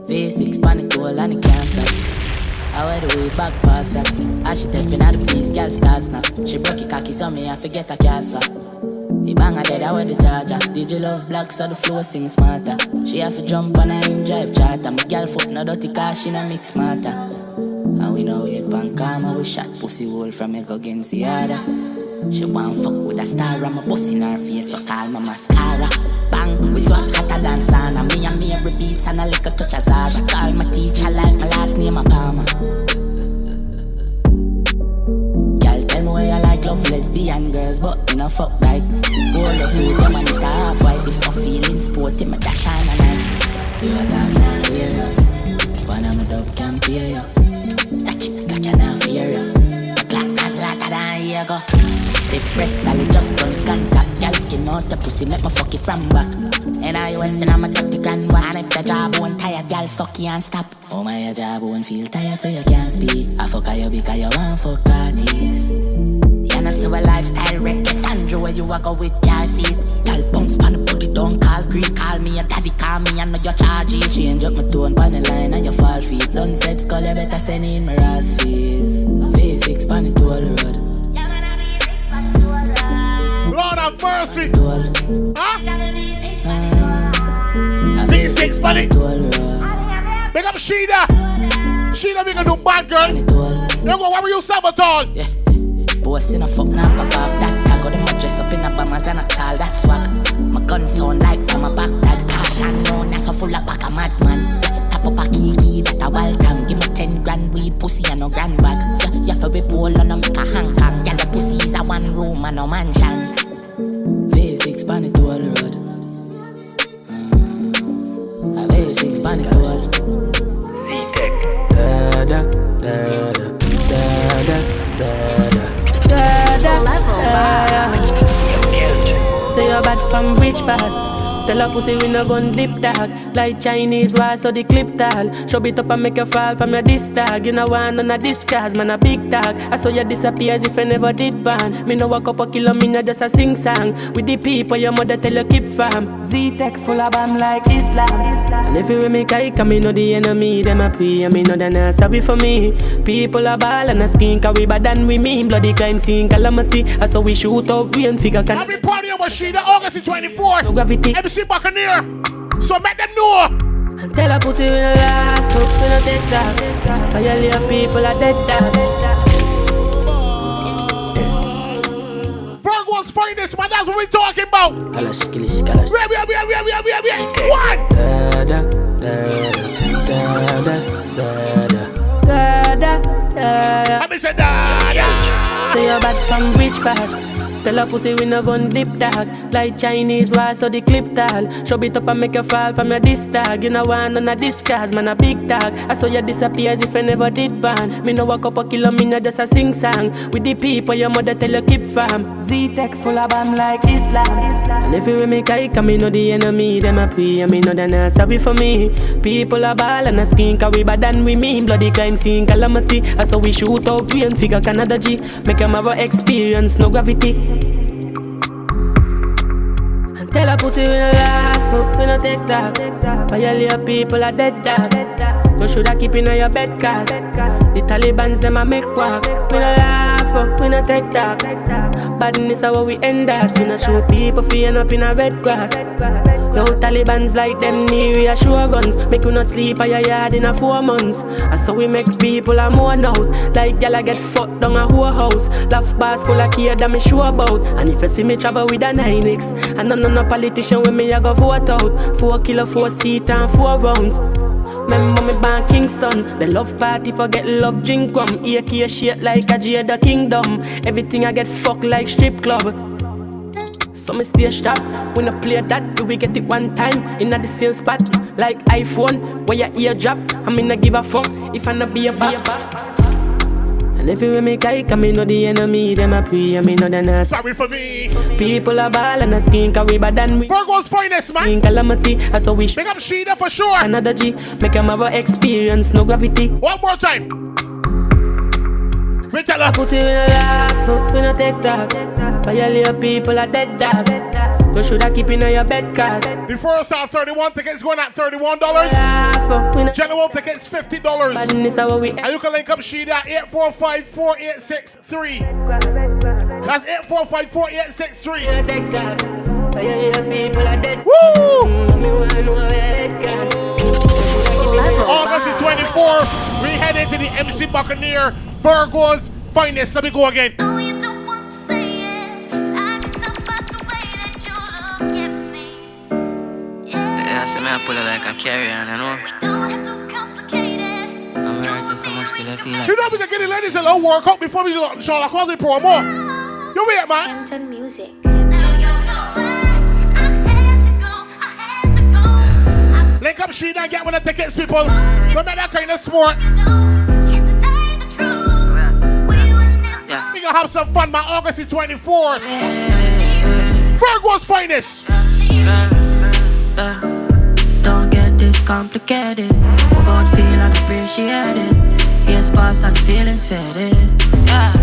V6 panic goal and it can't stop. I wear the way back past that. As she stepping out the piece, girl start snap. She broke it cocky, so me I forget cast for. The bang her dead, I wear the charger. Did you love black, so the flow sing smarter. She have to jump on a him drive charter. My girl foot no dirty car, she no mix smarter. And we know it pan karma, we shot pussy hole from me go against the other. She want fuck with a star, I'm a bust in her face, so call my mascara. Bang, we swap hotter than sauna. Me and me every beats and a little touch of Zara. She call my teacher like my last name, a Palmer. Where you like love lesbian girls, but you know fuck like polo suit them and it half white. If my feelings sporty, my dash on a night. You a damn now hear ya. One of my dope can pay ya. Stiff breast, dolly just run contact. Girl skin out the pussy, make me fuck it from back. And I was and I'm a 30 grand one. If the job won't tired, girl suck you and stop. Oh my, your job won't feel tired so you can't speak. I fuck you because you want fuck artists. You know see a lifestyle reckless Andrew where you go with car seat. Girl bounce pan the body, don't call creep. Call me your daddy, call me I know you charge it. Change up my tone pan the line and you fall feet. Done set skull, you better send in my ass fees. V6 pan the toll road. Lord have mercy. Huh? V6 money. Big up Sheeda. Sheeda, we gonna do bad girl. You go worry yourself at all. Yeah. Boss in a fuck now, pop off that tag. Got a dress up in a bombers and a tall, that swag. My gun sound like I'm a back that caution. No, that's so full of pack a madman. Tap up a kiki, that a wild time. Give me 10 grand weed, pussy and no grand bag. Yeah, to be pole on a make a hang kang. Get the pussy is a one room and no mansion. V6 pan it all road. Mm. Have A6 pan it all. Z-Tech, da da da da da da da da da da da. Da. Say you're bad from rich bad. Tell a pussy we no gun dip dog. Like Chinese wall so the clip tall. Show it up and make you fall from your disc dog You know want none of this cause man a big dog. I saw you disappear as if I never did ban Me no walk up a kilo me no just a sing song. With the people your mother tell you keep fam Z-Tech full of bam like Islam. And if you with me kike me know the enemy Them a pray and me know they not sorry for me. People a ball and a skin Cause we bad than we mean. Bloody crime scene calamity. I saw we shoot out rain figure can Every party of Rashida, August the 24th. No gravity. MC pussy buccaneer. So make them know. And tell a pussy we no laugh, up we no take talk. Cause your little people are dead talk. Frank was fighting this man, that's what we're talking about. Kalash, kilish, kalash. Where, where, where, where, where, where, where? Eh, One. Da, da, da, da, da, da, da. Da, da, da, da. I said da, da. So you're bad from which part? Tell a pussy we no gun dip dog. Like Chinese wall so the clip tall. Show it up and make you fall from your disc dog. You know want none of this cause man a big dog. I saw you disappear as if I never did ban Me no walk up a kilo me no just a sing song. With the people your mother tell you keep fam Z-Tech full of bam like Islam. And if you with me kike me know the enemy Them a pray and me know they not sorry for me. People a ball and a skin Cause we bad than we mean. Bloody crime scene calamity. I saw we shoot out rain figure Canada G. Make them have a experience no gravity. and tell a pussy we no laugh up, we no take talk. Violate people are dead dog? You shoulda keep in your bed cause The Taliban's them a make walk We no laugh up, we no take talk. Badness is how we end us. We no show people end up in a red grass Yo Taliban's like them near we show guns. Make you no sleep at your yard in a four months. And so we make people a mourn out. Like gyal get fucked down a whole house. Laugh bars full of kid that me sure about. And if you see me travel with a 9X And none of no politician with me I go vote out. Four kilo, four seat and four rounds. Remember me born Kingston. The love party forget love drink rum. AK shit like a Jada Kingdom. Everything I get fucked like strip club so me stay sharp when I play that, do we get it one time in the same spot like iPhone where your ear drop? I mean I give a fuck if I not be a bad. And if you kike, I me know the enemy, them a pray, I me know they not Sorry for me. People are ball and a skin, cause we bad than we Virgo's finest, man. In calamity, I so we Big up Sheeda for sure. Another G, make them have experience, no gravity One more time. We tell her. Pussy we no laugh, we no take talk. By your little people are dead dog. So should I keep in your bed cast. The first half 31 tickets going at $31. General tickets $50. And you can link up Sheeda at 845 4863. That's 845 4863. Woo! Mm, August the 24th, we head into the MC Buccaneer Virgo's finest. Let me go again. I. Yeah. I said, man, I pull it like I carry on, you know? We don't have to complicate it. I'm hurting so much till I feel like. You know, we can get the ladies a little workout before we show the the promo. You're weird, man. Hampton music. Link up Sheeda and get one of the tickets, people. No matter kind of sport. We gonna have some fun, my August the 24th. Virgo's finest. Don't get this complicated. We both feel unappreciated. Yes, pass and feelings faded. Yeah.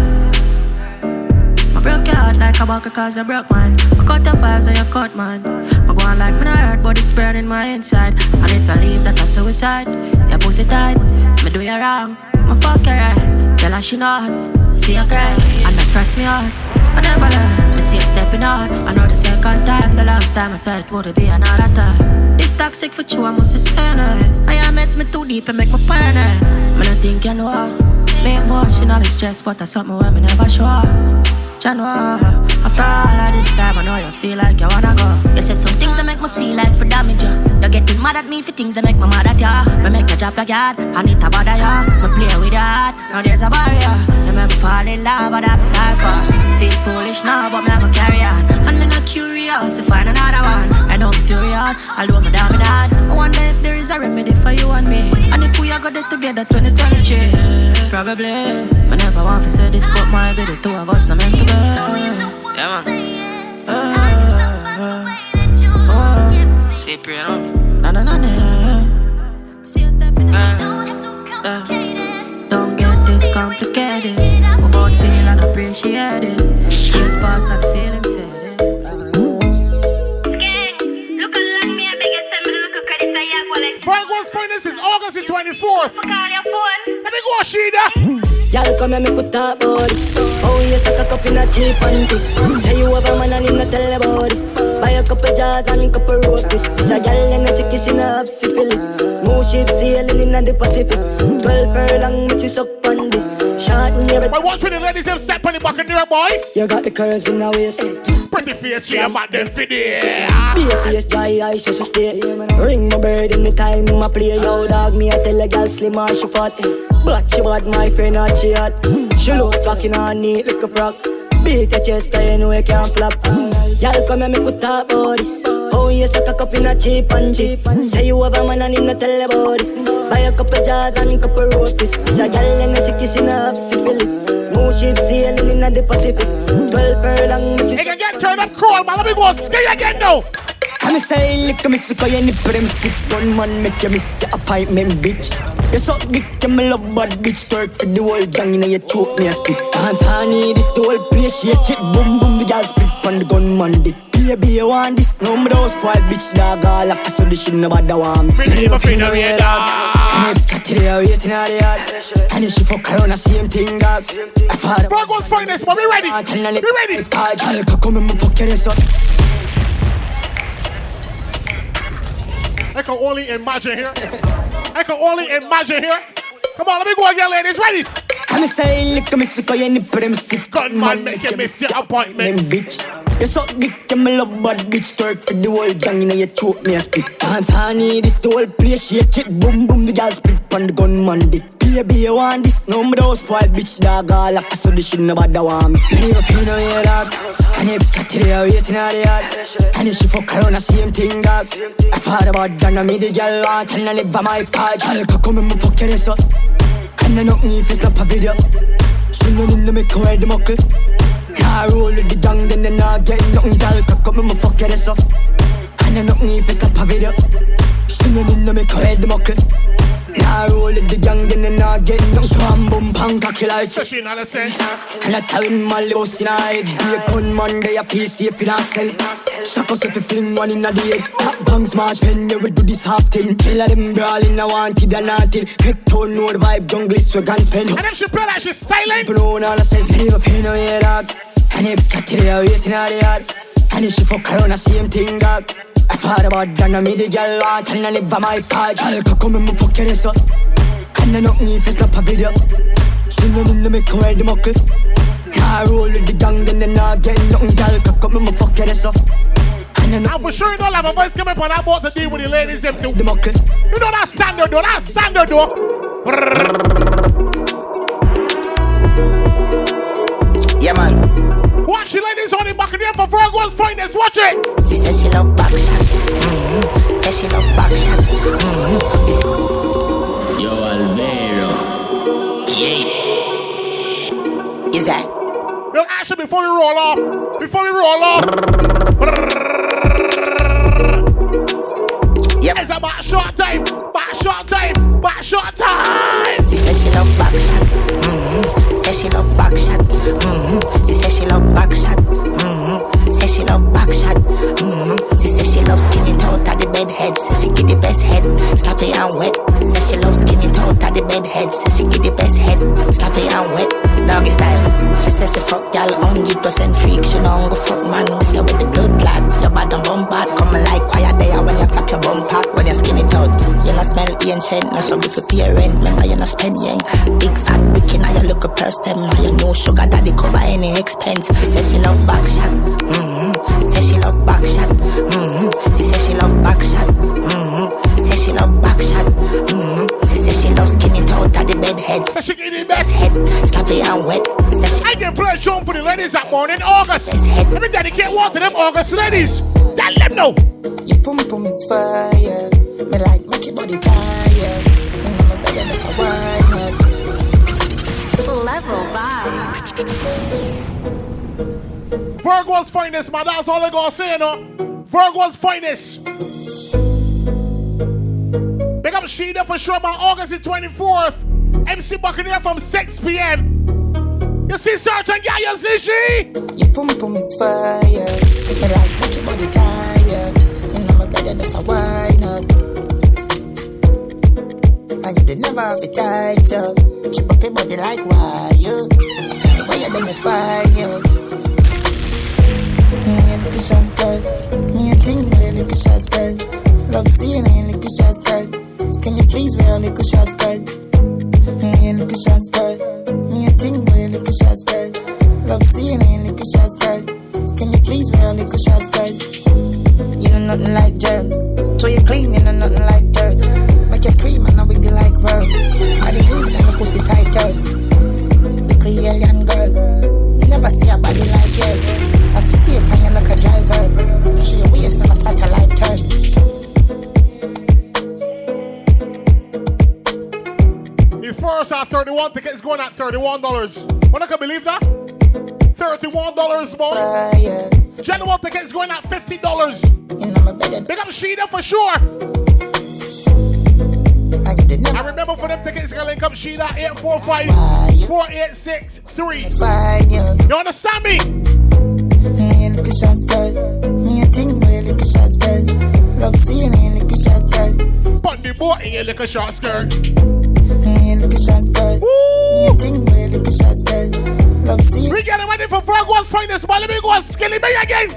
I broke your heart like a bucket cause I broke mine. I cut the vibes and you cut mine. I go on like me not hurt, but it's burning my inside. And if I leave, that's a suicide. Your pussy tight, me do you wrong. My fuck you right, tell her she not. See her cry, and that press me hard. I never learn, me see her stepping out. I know the second time, the last time I said it would be another time. It's toxic for you, I must say. I am it's me too deep and make me paranoid. Me not think you know. Me emotional stress, but that's something where me never show. January, after all of this time, I know you feel like you wanna go. You said some things that make me feel like for damage you. You're getting mad at me for things that make me mad at ya. Me make you drop your guard, and it a bother ya. Me play with your heart, now there's a barrier. You make me fall in love, but I'm sorry for. Feel foolish now, but me I go carry on. And me not curious to find another one. I know I'm furious, although me down me dad. I wonder if there is a remedy for you and me. And if we are go there together 2023. Probably. I never want to say this, but my be the two of us not meant to be. Yeah, man. Uh, uh, uh. See, pray, you know. Na na na na. Uh, don't appreciate it. Years pass and feelings faded. Virgo's finest is August the 24th. Let me go, Sheeda. Y'all come here, me could talk about this. Oh, yes, I cock up in a cheap panty. Say you have a man and him not tell about this. Buy a couple jars and couple rotis. This a gal and a sick kiss in a half syphilis. Smooth ship sailing in the Pacific. Twelve furlong, which is up on this. Shot in But watch for the ladies them step on the back of there, boy. You got the curves in the waist. Pretty face, yeah, man, them for there. Be a face, dry eyes, just stay. Ring my bird in the time, my play. Yo, dog, me, I tell a gal slim or she fat. But she bad, my friend, not she hot. She look talking on neat like a frog. Beat your chest, cause you know you can't flop. Y'all come here, me could talk about this. Oh, yes, I cock up in a cheap and cheap. Say you have a man and tell about this. Buy a couple jars and couple rotis. This a gal and a sick kiss in a half syphilis. Smooth ship sailing in the Pacific. Twelve furlong, can get turned up crawl, man. Let me go ski again now. I'm a say lick me suck your nip them stiff gun man make you miss your appointment bitch. You suck dick you me love bad bitch twerk for the whole gang inna your choke me a spit. Dance honey this the whole place shake it boom boom the gal split on the gunman dick. Baby you want this no me those spoil bitch dog all after so this shit nobody want me. Me leave a friend away, dog. And it's got to the waiting at the yard. And if she fuck around the same thing dog. I thought Virgo's finest, but we ready. We ready. Girl come and fuck your ass up. I can only imagine here. I can only imagine here. Come on, let me go again, ladies. Ready? I'm a say lick me suck your nip them stiff Gunman make you miss your appointment. Them bitch. You suck dick, you me love bad bitch twerk for the whole gang inna your choke me a spit. Dance honey, this the whole place shake it, boom boom the gal split on the gunman dick. Baby, you want this? No me those spoil bitch dog all after so this shit nobody want me. Leave up in your dog, and if got to there waiting at the yard, and if she fuck around the same thing dog. I thought about done me the gal want and I live by my card. Girl, come and me fuck your ass up. And I me if it's not a video. No need to make her wear the muckle. Car roll with the gang, then they not get nothing. Girl, cock up, me fuck your ass up. And I know me if it's not a video. No to make her wear the muckle. Car roll with the gang, then they not get nothing. Swam boom, pang, cocky like. So she not a sense. And I tell him my boss in a head Be a gunman, they a feel safe in ourself Shock us if you fling one in a the head Top bangs march pen, yeah we do this half thing. Kill them brawling, I wanted and nothing Head tone, no the vibe, jungle is where guns pen And if she play like she's styling. But no one all says, leave a pain on your dog. And it's got to the waiting at the yard. And if she fuck around, the same thing dog. I thought about that, now me the girl want And I live by my part Girl, come and fuck your ass up And I me if it's not a video. She no need to make her wear the muckle. Car roll with the gang, then they not get nothing. Girl, cock up me, my fuck your ass up. And I know I'm for sure you don't have a voice coming up on that boat to deal with the ladies them too. the muckle. You know that standard though, that standard though. Yeah, man. Watch the ladies on the back of there for Virgo's finest. Watch it. She says she love back shot. Mm-hmm. Says she love back shot. Mm-hmm. She said, Yo, Alvaro. yeah. Is that? Well, actually, before we roll off, before we roll off, Yep. it's about short time, back short time, back short time. She says she love back shot. Mm-hmm. Says she love back shot. Mm-hmm. She says she love back shot. Mm-hmm. Says she love back shot. Mm-hmm. She says she loves skinny toe at the bed head. Says she get the best head, sloppy and wet. Says she loves skinny toe at the bed head. Says she get the best head, sloppy and wet. Doggy style. She says she fuck y'all 100% freak. She don't go fuck man. We say with the blood clot. Your bad and bump out. Coming like quiet there smell ancient. No struggle for pay rent. Remember you not spend yang. Big fat wicked. Now you look a purse them. Now you know sugar daddy cover any expense. She says she love back shot. Mm-hmm. Says she love back shot. Mm-hmm. She says she love back shot. Mm-hmm. Says she love back shot. Mm-hmm. She says she love skinny toe at the bed head. She get the Best head, sloppy and wet. I can play a for the ladies that morning August. Let me dedicate one to them August ladies. Tell them no. Your pum pum is fire. Me like make your body tired. And I'm a better miss a wine up. Level vibes. Virgo's finest, man. That's all I gotta say, no. Virgo's finest. Big up Sheeda for sure, man. August the 24th. MC Buccaneer from 6 p.m. You see Sergeant Guy, you see she? Your pum pum is fire. Me like make your body tired. And I'm a better miss a wine And you did never have it tight up. Chip up your body like wire. Why you do me fine, yo? Me a little shots girl. Me a thing a little shots girl. Love seeing a little shots girl. Can you please wear a little shots girl? Me a little shots girl. Me a thing a little shots girl. Love seeing a little shots girl. Can you please wear a little shots girl? You nothing like dirt. So you clean, you know nothing like dirt. Make you scream and I wiggle like worm. I the youth and the pussy tighter. Little alien girl. You never see a body like yours. I fi stay upon you like a driver. Show your waist on a satellite turn. The first at 31 tickets going at $31. Wanna can believe that? $31 boy. General tickets going at $50. Big up Sheeda for sure. I remember for them tickets, you can link up Sheeda 845 486 You understand me? Me a little shots girl. Me a thing with shots girl. Love seeing a little shots girl. Put the boy in your little short skirt. Me a little shots girl. Me a thing with a shots girl. Love seeing. We getting ready for finest, but let me go and skilly me again.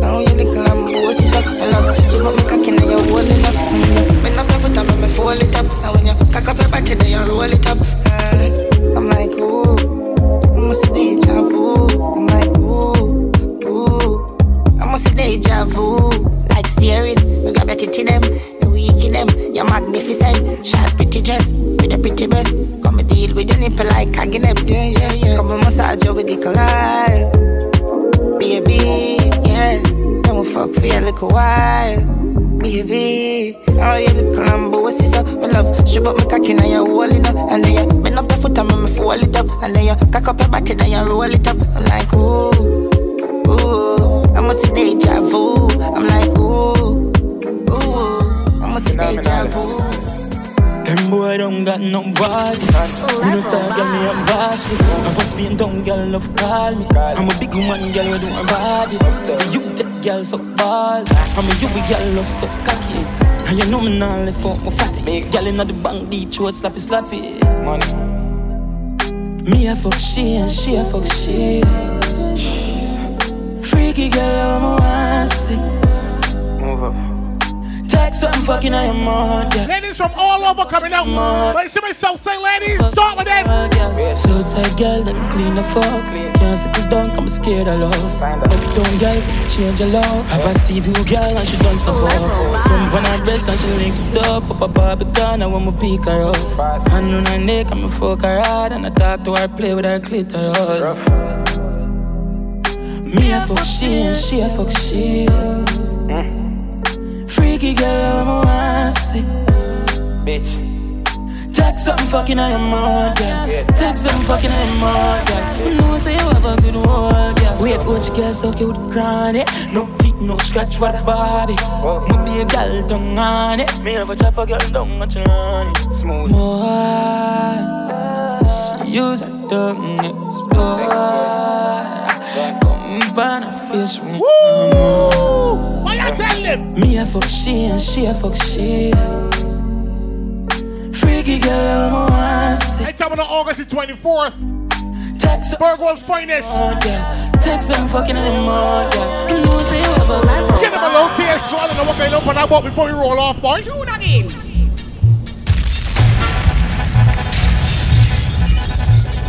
Now you little and bossy up. I love. She put me cocky now you holding up. Bend up your foot and make me fold it up. And when you cock up your body, then you roll it up. Like cagging them. Yeah, yeah, yeah. Come and massage you with the collide, baby. Yeah, then we fuck for a little while. Baby, oh you little lambo, what's this up? My love, show up my cocky now you're holding up And then you bend up your foot and make me fold it up And then you cock up your body then you roll it up I'm like, ooh, ooh I must see deja vu I'm like, ooh, ooh I must see deja vu boy don't got no body. We no star girl, me up vastly. I was being down girl, love call me. I'm a big woman, girl, we do her body. So you take girl so balls. I'm a you girl love so cocky. And you know me now left out my fatty. Girl inna the bank deep throat slappy slappy. Money. Me a fuck she and she a fuck she. Freaky girl, I'm a see. Move up. Text something fucking I am on, yeah. Ladies from all over coming out. But see myself say, ladies, start with them. So tight, girl, let me clean the fuck. Can't sit it down, I'm scared of love. Up down, girl, change your love. Have a see you, girl, and she done stuff up. Come on her breast and she link it up. Up a Barbican, I want me pick her up. Hand on her neck, I'm a fuck her hard. And I talk to her, play with her clitoris. Me a fuck she and she a fuck she. Freaky girl, I'm a see. Bitch. Take something fucking on your mouth, yeah. Take something fucking on your mouth, yeah. You know, say you have a good one, yeah. Wait, watch girl you with chronic. No peep, no scratch, what Bobby. Me be a girl tongue on it. Me have a chop a girl your on it. Smooth. More, so she use her tongue explore. Come I feel she Woo! Why tell them? Me a fuck she and she a fuck she. Freaky girl, I'm a want see. I tell me on August the 24th. Text Virgo's finest. Oh, Take some fucking in the mud, yeah. You know, say you have a level. Get them a low PS so I don't know what on that boat before we roll off, boy. Tune again.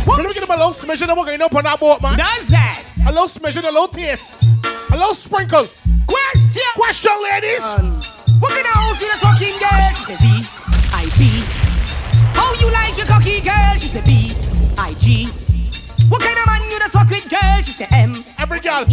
Let me get them a low smidgen of what kind of on that boat, man. Does that? A low smidgen, a low taste. A low sprinkle. Question. Question, ladies. Um, what kind of house you a fucking girl? She said B, I B. How you like your cocky girl? She said B, I G. What kind of man you just fuck with, girl? She say M. Every girl,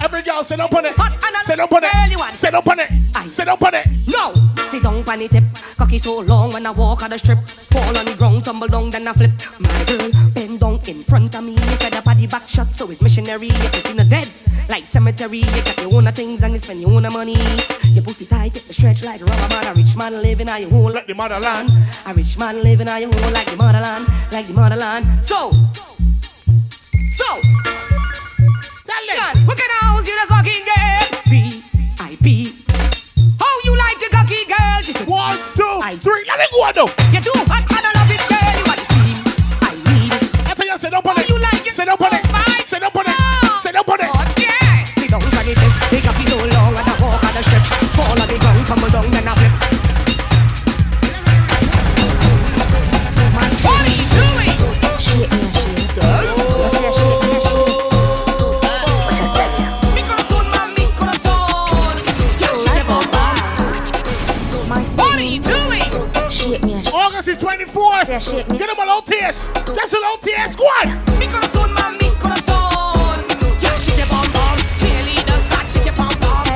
every girl, sit up on it. Sit up on it. Sit up on it. I Sit up on it. No, sit down on the tip. Cocky so long when I walk on the strip. Fall on the ground, tumble down, then I flip. My girl, bend in front of me. Fed up at the back shot, so it's missionary. If you see the dead, like cemetery, you got your own things and you spend your own money. Your pussy tight, get the stretch like a rubber man. A rich man living on your home like the motherland. A rich man living on your home like the motherland, like the motherland. So, so, tell them. What kind of house you just walking girl? V.I.P. How you like the cocky girl? She said, One, two, three. Let me go though. You too hot, Sit up on it. Sit up on it. Sit up on it. Yeah. Sit down on the tip. Pick up so long and I walk on the strip. Fall on the ground, tumble down, then I flip. What are you doing? Shake me, shake. I say shake me, shake. Mi corazón, mami, corazón. Shake it, My What are you doing? Shake me, shake. August the 24th. Yeah, shake me. Get him a little taste. Just a little taste. Go on. Mi corazón, mami, corazón. Yeah, shake your bum bum. Cheerleaders, start shake your bum bum.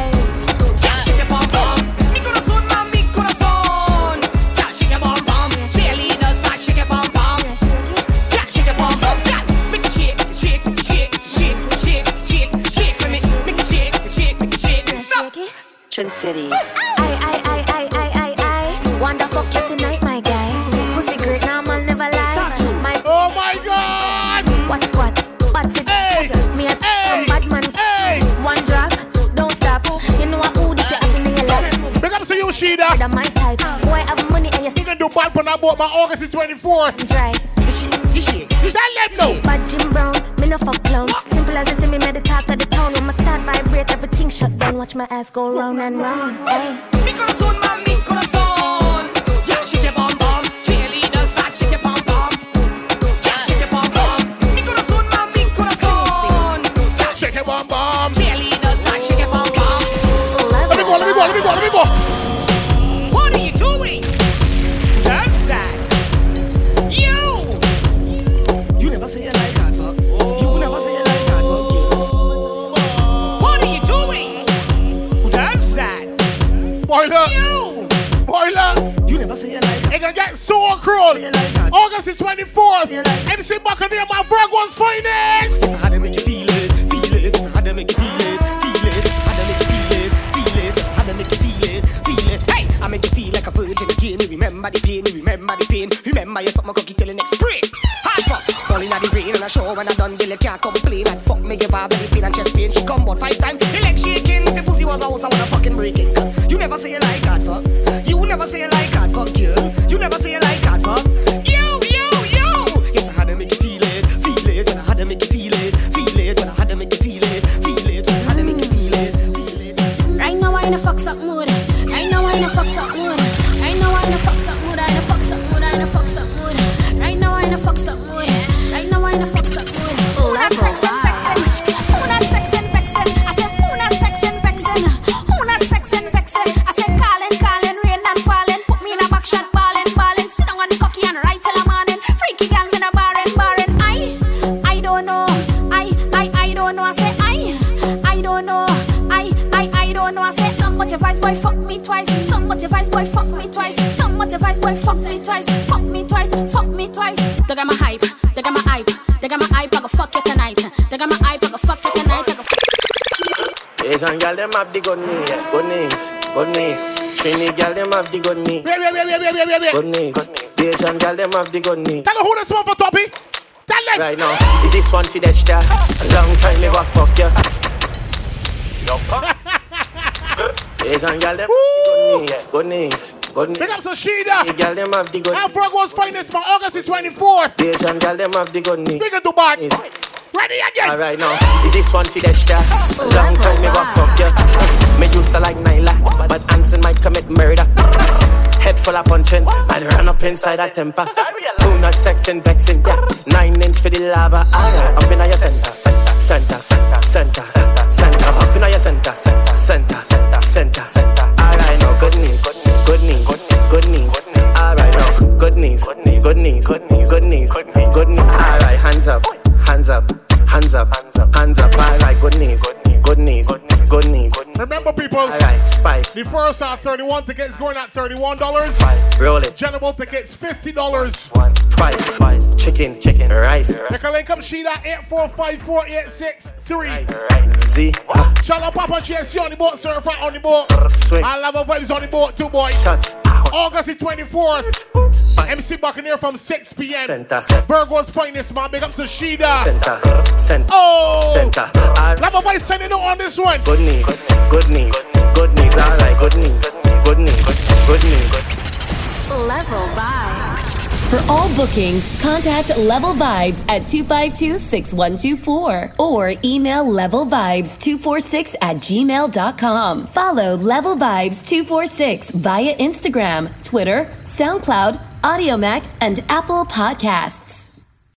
Yeah, shake your bum bum. Mi corazón, mami, corazón. Yeah, shake your bum bum. Cheerleaders, start shake your bum bum. Yeah, shake your bum bum. Yeah, make it shake, shake, shake, shake, shake, shake, shake for me. Make it shake, shake, shake. Stop. City. Do bad for that boat by August the 24th. dry. You shake. Tell them no. Bad Jim Brown, me no fuck clown. Simple as you see me, made the talk of the town. When my start vibrate, everything shut down. Watch my ass go round and round. Hey. Mi corazón, mami, corazón. Yeah, cruel. August the 24th. MC Buccaneer, my Virgo's finest. Is how they make you feel it, feel it. Is how they make you feel it, feel it. Is how they make you feel it, feel it. Is how they make you feel it, feel it. Hey, I make you feel like a virgin again. You remember the pain, you remember the pain. Remember you suck my cocky till the next spring. Hot fuck, falling out the rain on a show when I done Billy can't complain. That fuck me give her belly pain and chest pain. She come about five times, the leg shaking. If your pussy was a house, I wanna fucking break it. Cause you never say you like that fuck. You never say you like girl them have the good knees, good knees, good knees. Trini girl them have the good knees, wait, wait, wait, wait, wait, wait. good knees. The Asian girl them have the good knees. Tell her who this one for Toppy. Tell them. Right now, this one for. A long time me back fuck ya. Asian girl them good knees, good knees, good knees. Big up. [laughs] The girl them have the good Our Virgo's finest for August the 24th. The Asian girl them have the good knees. Big up Bad. Ready again. Alright now, this one for Dexter. A long time me back fuck ya. Me used to like Nyla, but Anson might commit murder. Head full of punching, man run up inside a temper. Who not sexing, vexing, yeah. Nine inch for the lava, alright. Up in your center, center, center, center, center, center. Up in your center, center, center, center, center, center. Alright now, good knees, good knees, good knees. Alright now, good knees, good knees, good knees, good knees, good knees. Alright, hands up, hands up. Hands up, hands up, hands up. I like good knees, good knees, good knees. Remember, people. I like spice. The first are 31 tickets going at $31. Roll it. General tickets $50. Twice, twice. Chicken, chicken, rice. You can link up Sheeda 8454863. Z. Shout out Papa GSC on the boat, Sir Frat on the boat. Swing. I love our vibes on the boat too, boy. Shots. August the 24th. MC Buccaneer from 6 p.m. Center, center. Virgo's finest, man. Big up to Sheeda. Center, center. Oh! Center. Love our voice sending out on this one. Good knees, good knees, good knees. I like good knees, good knees, good knees. Level Vibes. For all bookings, contact Level Vibes at 252-6124 or email levelvibes246 at gmail.com. Follow Level Vibes 246 via Instagram, Twitter, SoundCloud, Audiomack, and Apple Podcasts.